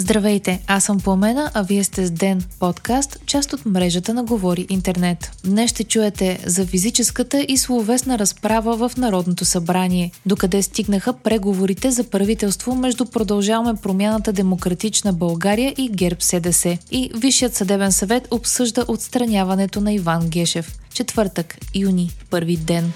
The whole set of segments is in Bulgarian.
Здравейте, аз съм Пламена, а вие сте с Ден, подкаст, част от мрежата на Говори Интернет. Днес ще чуете за физическата и словесна разправа в Народното събрание, докъде стигнаха преговорите за правителство между Продължаваме промяната Демократична България и ГЕРБ СДС. И Висшият съдебен съвет обсъжда отстраняването на Иван Гешев. Четвъртък, юни, първи ден.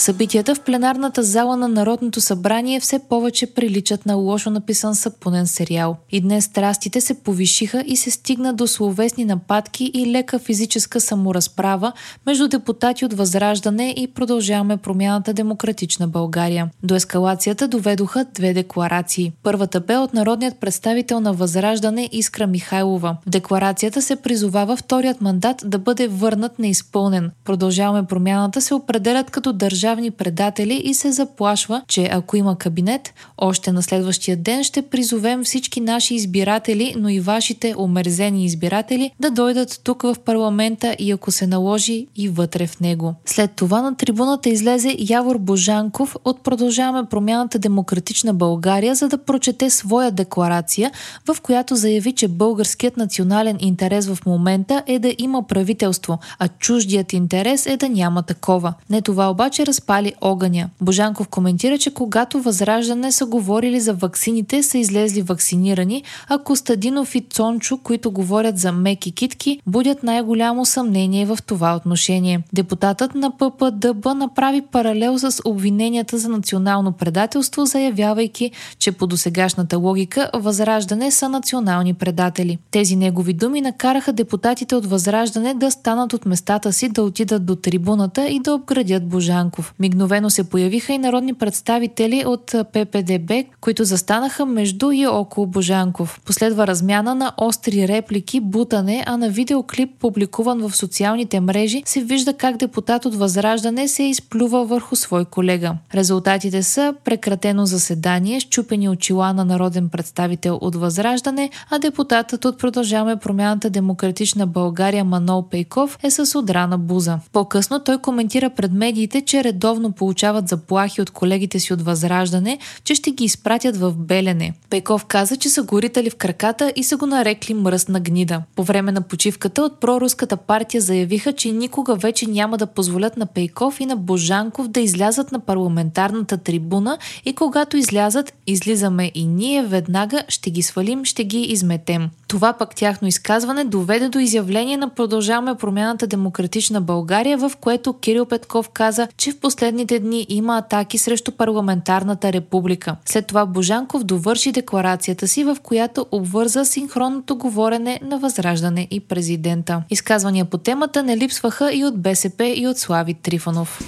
Събитията в пленарната зала на Народното събрание все повече приличат на лошо написан сапунен сериал. И днес страстите се повишиха и се стигна до словесни нападки и лека физическа саморазправа между депутати от Възраждане и продължаваме промяната Демократична България. До ескалацията доведоха две декларации. Първата бе от народният представител на Възраждане Искра Михайлова. В декларацията се призовава вторият мандат да бъде върнат неизпълнен. Продължаваме промяната се определят като държава държавни предатели и се заплашва, че ако има кабинет, още на следващия ден ще призовем всички наши избиратели, но и вашите омерзени избиратели да дойдат тук в парламента и ако се наложи и вътре в него. След това на трибуната излезе Явор Божанков от Продължаваме промяната Демократична България, за да прочете своя декларация, в която заяви, че българският национален интерес в момента е да има правителство, а чуждият интерес е да няма такова. Не това обаче разпали огъня. Божанков коментира, че когато Възраждане са говорили за ваксините, са излезли вакцинирани, а Костадинов и Цончо, които говорят за меки китки, будят най-голямо съмнение в това отношение. Депутатът на ППДБ направи паралел с обвиненията за национално предателство, заявявайки, че по досегашната логика Възраждане са национални предатели. Тези негови думи накараха депутатите от Възраждане да станат от местата си, да отидат до трибуната и да обградят Божанков. Мигновено се появиха и народни представители от ППДБ, които застанаха между и около Божанков. Последва размяна на остри реплики, бутане, а на видеоклип, публикуван в социалните мрежи, се вижда как депутат от Възраждане се изплюва върху свой колега. Резултатите са прекратено заседание, щупени очила на народен представител от Възраждане, а депутатът от Продължаваме промяната Демократична България Манол Пейков е с удрана буза. По-късно той коментира пред медиите, че редовно получават заплахи от колегите си от Възраждане, че ще ги изпратят в Белене. Пейков каза, че са горитали в краката и са го нарекли мръсна гнида. По време на почивката от проруската партия заявиха, че никога вече няма да позволят на Пейков и на Божанков да излязат на парламентарната трибуна и когато излязат, излизаме и ние веднага ще ги свалим, ще ги изметем. Това пък тяхно изказване доведе до изявление на Продължаваме промяната Демократична България, в което Кирил Петков каза, че в последните дни има атаки срещу парламентарната република. След това Божанков довърши декларацията си, в която обвърза синхронното говорене на Възраждане и президента. Изказвания по темата не липсваха и от БСП и от Слави Трифонов.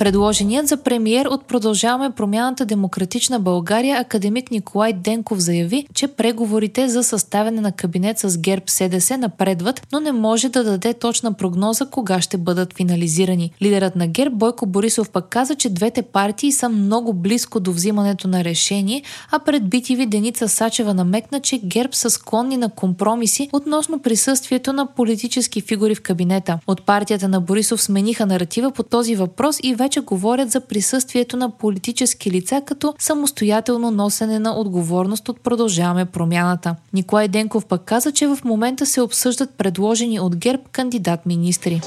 Предложеният за премиер от Продължаваме промяната Демократична България академик Николай Денков заяви, че преговорите за съставяне на кабинет с ГЕРБ СДС напредват, но не може да даде точна прогноза кога ще бъдат финализирани. Лидерът на ГЕРБ Бойко Борисов пък каза, че двете партии са много близко до взимането на решение, а пред битиви Деница Сачева намекна, че ГЕРБ са склонни на компромиси относно присъствието на политически фигури в кабинета. От партията на Борисов смениха наратива по този въпрос и вече вече говорят за присъствието на политически лица като самостоятелно носене на отговорност от продължаваме промяната. Николай Денков пък каза, че в момента се обсъждат предложени от ГЕРБ кандидат-министри.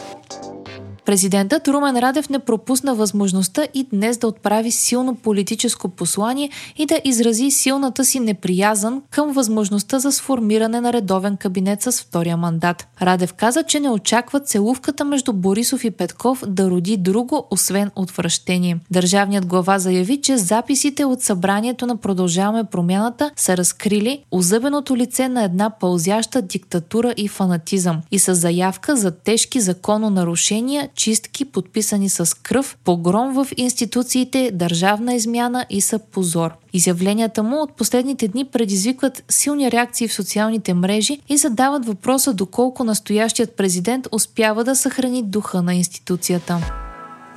Президентът Румен Радев не пропусна възможността и днес да отправи силно политическо послание и да изрази силната си неприязан към възможността за сформиране на редовен кабинет с втория мандат. Радев каза, че не очаква целувката между Борисов и Петков да роди друго, освен отвращение. Държавният глава заяви, че записите от събранието на Продължаваме промяната са разкрили озъбеното лице на една пълзяща диктатура и фанатизъм и с заявка за тежки закононарушения, чистки, подписани с кръв, погром в институциите, държавна измяна и са позор. Изявленията му от последните дни предизвикват силни реакции в социалните мрежи и задават въпроса доколко настоящият президент успява да съхрани духа на институцията.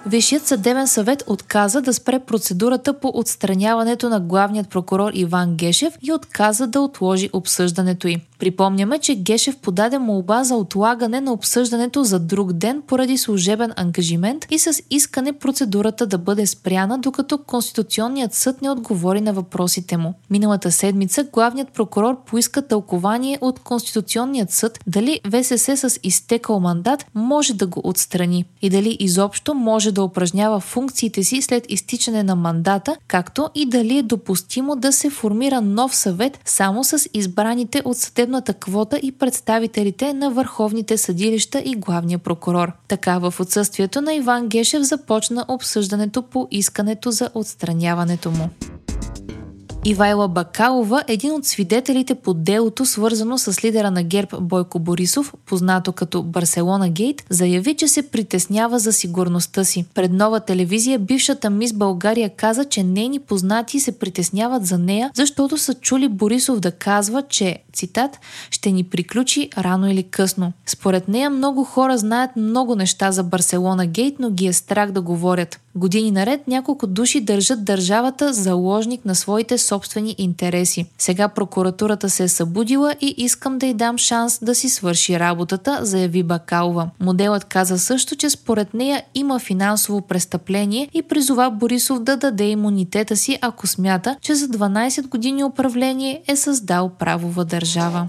Висшият съдебен съвет отказа да спре процедурата по отстраняването на главният прокурор Иван Гешев и отказа да отложи обсъждането й. Припомняме, че Гешев подаде молба за отлагане на обсъждането за друг ден поради служебен ангажимент и с искане процедурата да бъде спряна, докато Конституционният съд не отговори на въпросите му. Миналата седмица главният прокурор поиска тълкование от Конституционният съд дали ВСС с изтекал мандат може да го отстрани и дали изобщо може да упражнява функциите си след изтичане на мандата, както и дали е допустимо да се формира нов съвет само с избраните от съдебната квота и представителите на върховните съдилища и главния прокурор. Така в отсъствието на Иван Гешев започна обсъждането по искането за отстраняването му. Ивайла Бакалова, един от свидетелите по делото, свързано с лидера на ГЕРБ Бойко Борисов, познато като Барселона Гейт, заяви, че се притеснява за сигурността си. Пред нова телевизия бившата мис България каза, че нейни познати се притесняват за нея, защото са чули Борисов да казва, че, цитат, ще ни приключи рано или късно. Според нея много хора знаят много неща за Барселона Гейт, но ги е страх да говорят. Години наред няколко души държат държавата заложник на своите собствени интереси. Сега прокуратурата се е събудила и искам да й дам шанс да си свърши работата, заяви Бакалова. Моделът каза също, че според нея има финансово престъпление и призова Борисов да даде имунитета си, ако смята, че за 12 години управление е създал правова държава.